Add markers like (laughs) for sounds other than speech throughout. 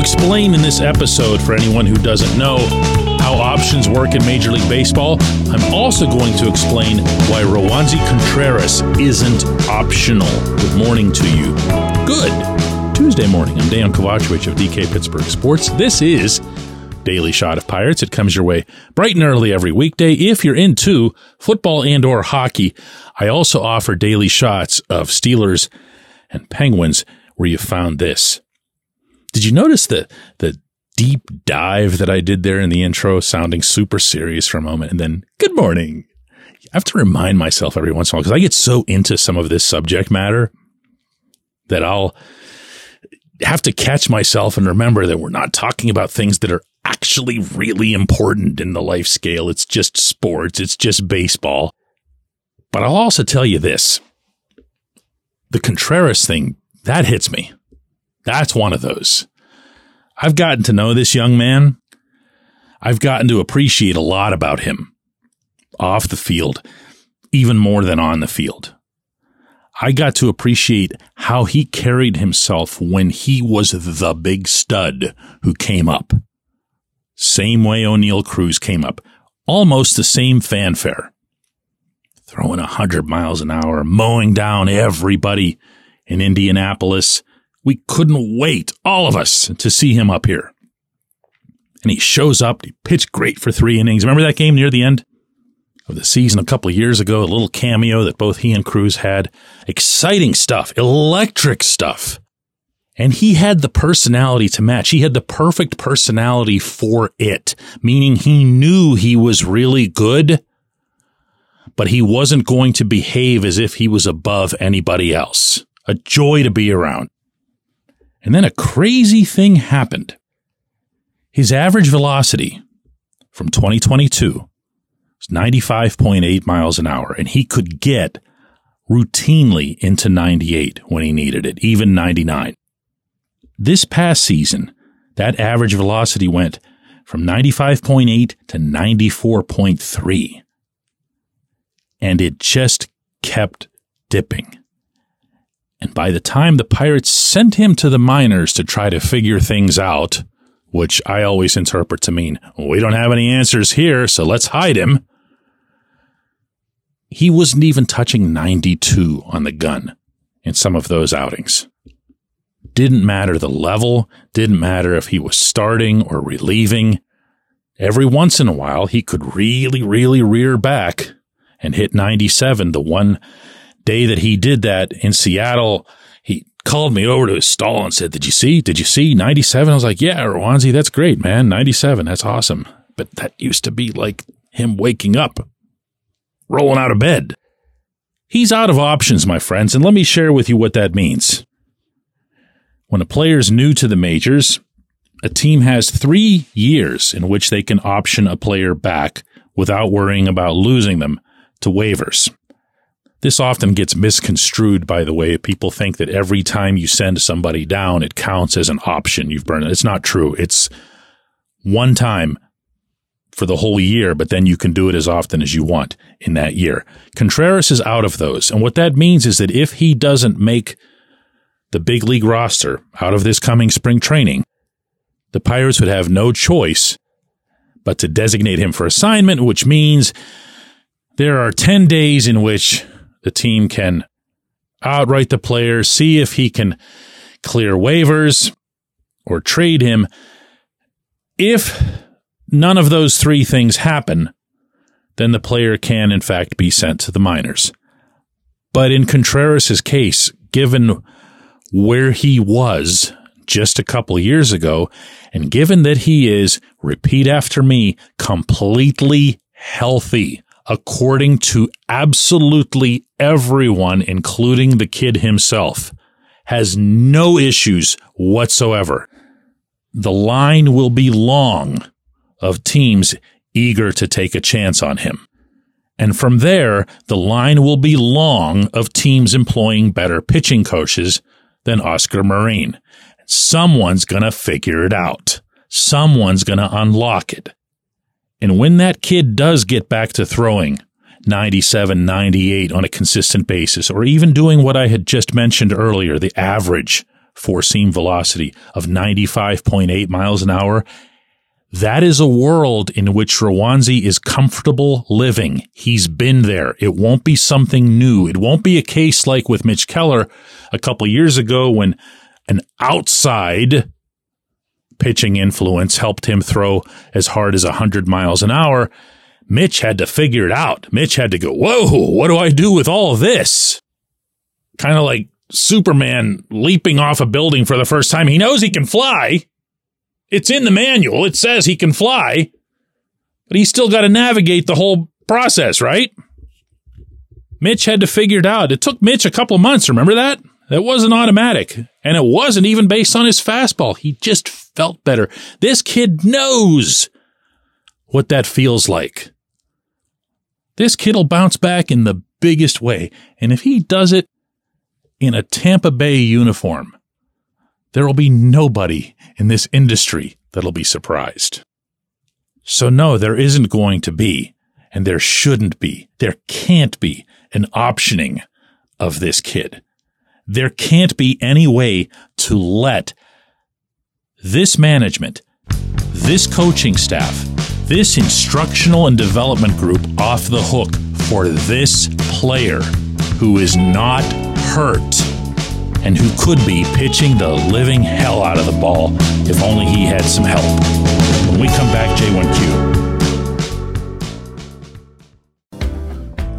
explain in this episode, for anyone who doesn't know, how options work in Major League Baseball. I'm also going to explain why Roansy Contreras isn't optional. Good morning to you. Good Tuesday morning. I'm Dejan Kovacevic of DK Pittsburgh Sports. This is Daily Shot of Pirates. It comes your way bright and early every weekday. If you're into football and or hockey, I also offer daily shots of Steelers and Penguins where you found this. Did you notice the the deep dive that I did there in the intro, sounding super serious for a moment, and then good morning. I have to remind myself every once in a while because I get so into some of this subject matter that I'll have to catch myself and remember that we're not talking about things that are actually really important in the life scale. It's just sports. It's just baseball. But I'll also tell you this. The Contreras thing, that hits me. That's one of those. I've gotten to know this young man. I've gotten to appreciate a lot about him off the field, even more than on the field. I got to appreciate how he carried himself when he was the big stud who came up. Same way Oneil Cruz came up. Almost the same fanfare. Throwing a hundred miles an hour, mowing down everybody in Indianapolis, we couldn't wait, all of us, to see him up here. And he shows up. He pitched great for three innings. Remember that game near the end of the season a couple of years ago? A little cameo that both he and Cruz had. Exciting stuff, electric stuff. And he had the personality to match. He had the perfect personality for it, meaning he knew he was really good, but he wasn't going to behave as if he was above anybody else. A joy to be around. And then a crazy thing happened. His average velocity from 2022 was 95.8 miles an hour, and he could get routinely into 98 when he needed it, even 99. This past season, that average velocity went from 95.8 to 94.3. And it just kept dipping. And by the time the Pirates sent him to the minors to try to figure things out, which I always interpret to mean, we don't have any answers here, so let's hide him. He wasn't even touching 92 on the gun in some of those outings. Didn't matter the level, didn't matter if he was starting or relieving. Every once in a while, he could really, really rear back and hit 97 the one day that he did that in Seattle, he called me over to his stall and said, Did you see? Did you see 97? I was like, Yeah, Roansy, that's great, man. 97, that's awesome. But that used to be like him waking up, rolling out of bed. He's out of options, my friends, and let me share with you what that means. When a player's new to the majors, a team has three years in which they can option a player back without worrying about losing them to waivers. This often gets misconstrued, by the way. People think that every time you send somebody down, it counts as an option you've burned. It's not true. It's one time for the whole year, but then you can do it as often as you want in that year. Contreras is out of those. And what that means is that if he doesn't make the big league roster out of this coming spring training, the Pirates would have no choice but to designate him for assignment, which means there are 10 days in which the team can outright the player, see if he can clear waivers or trade him. If none of those three things happen, then the player can, in fact, be sent to the minors. But in Contreras' case, given where he was just a couple years ago, and given that he is, repeat after me, completely healthy, according to absolutely everyone, including the kid himself, has no issues whatsoever. The line will be long of teams eager to take a chance on him. And from there, the line will be long of teams employing better pitching coaches than Oscar Marin. Someone's going to figure it out. Someone's going to unlock it. And when that kid does get back to throwing 97, 98 on a consistent basis, or even doing what I had just mentioned earlier, the average four seam velocity of 95.8 miles an hour. That is a world in which Roansy is comfortable living. He's been there. It won't be something new. It won't be a case like with Mitch Keller a couple years ago when an outside pitching influence helped him throw as hard as 100 miles an hour. Mitch had to figure it out. Mitch had to go, whoa, what do I do with all this? Kind of like Superman leaping off a building for the first time. He knows he can fly. It's in the manual. It says he can fly, but he's still got to navigate the whole process, right? Mitch had to figure it out. It took Mitch a couple months. Remember that? That wasn't automatic. And it wasn't even based on his fastball. He just felt better. This kid knows what that feels like. This kid will bounce back in the biggest way. And if he does it in a Tampa Bay uniform, there will be nobody in this industry that'll be surprised. So no, there isn't going to be, and there shouldn't be, there can't be an optioning of this kid. There can't be any way to let this management, this coaching staff, this instructional and development group off the hook for this player who is not hurt and who could be pitching the living hell out of the ball if only he had some help. When we come back, J1Q.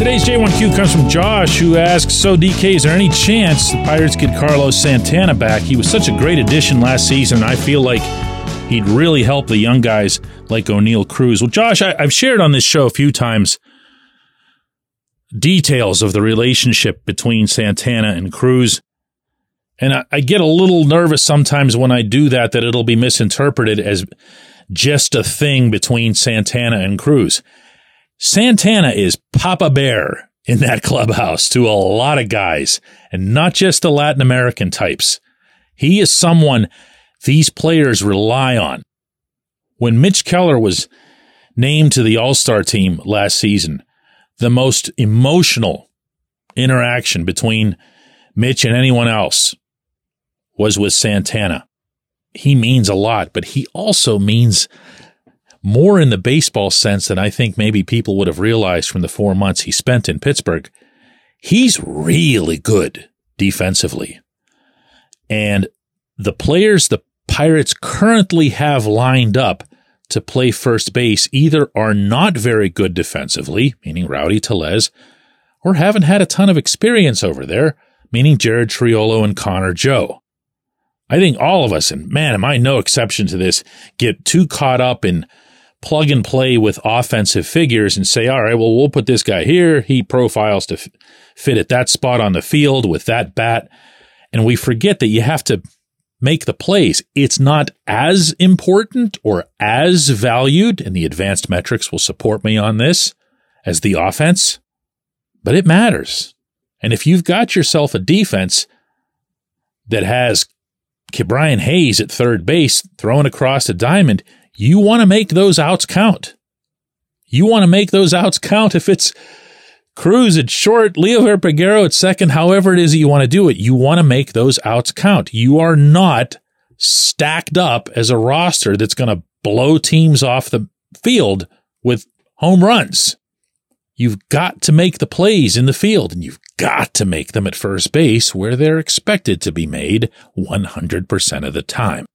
Today's J1Q comes from Josh, who asks So, DK, is there any chance the Pirates get Carlos Santana back? He was such a great addition last season. and I feel like he'd really help the young guys like Oneil Cruz. Well, Josh, I, have shared on this show a few times details of the relationship between Santana and Cruz. And I, I get a little nervous sometimes when I do that, that it'll be misinterpreted as just a thing between Santana and Cruz. Santana is Papa Bear in that (laughs) clubhouse to a lot of guys and not just the Latin American types. He is someone these players rely on. When Mitch Keller was named to the All Star team last season, the most emotional interaction between Mitch and anyone else was with Santana. He means a lot, but he also means more in the baseball sense than I think maybe people would have realized from the four months he spent in Pittsburgh. He's really good defensively. And the players the Pirates currently have lined up to play first base either are not very good defensively, meaning Rowdy Tellez, or haven't had a ton of experience over there, meaning Jared Triolo and Connor Joe. I think all of us, and man, am I no exception to this, get too caught up in plug and play with offensive figures and say, all right, well, we'll put this guy here. He profiles to f- fit at that spot on the field with that bat. And we forget that you have to make the plays. It's not as important or as valued, and the advanced metrics will support me on this, as the offense, but it matters. And if you've got yourself a defense that has Ke'Bryan Hayes at third base throwing across a diamond, you want to make those outs count. You want to make those outs count if it's Cruz at short, Leo Peguero at second, however it is that you want to do it. You want to make those outs count. You are not stacked up as a roster that's going to blow teams off the field with home runs. You've got to make the plays in the field and you've got to make them at first base where they're expected to be made 100% of the time.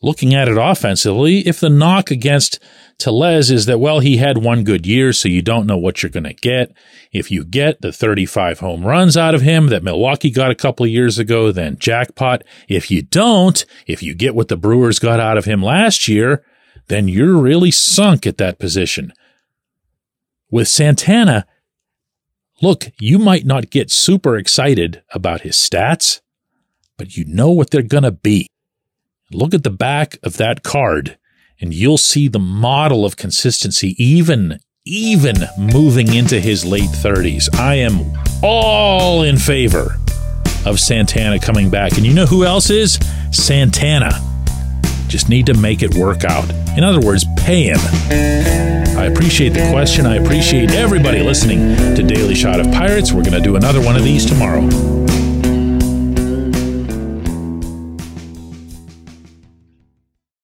Looking at it offensively, if the knock against Tellez is that, well, he had one good year, so you don't know what you're going to get. If you get the 35 home runs out of him that Milwaukee got a couple of years ago, then jackpot. If you don't, if you get what the Brewers got out of him last year, then you're really sunk at that position. With Santana, look, you might not get super excited about his stats, but you know what they're going to be. Look at the back of that card and you'll see the model of consistency even even moving into his late 30s. I am all in favor of Santana coming back. And you know who else is? Santana. Just need to make it work out. In other words, pay him. I appreciate the question. I appreciate everybody listening to Daily Shot of Pirates. We're going to do another one of these tomorrow.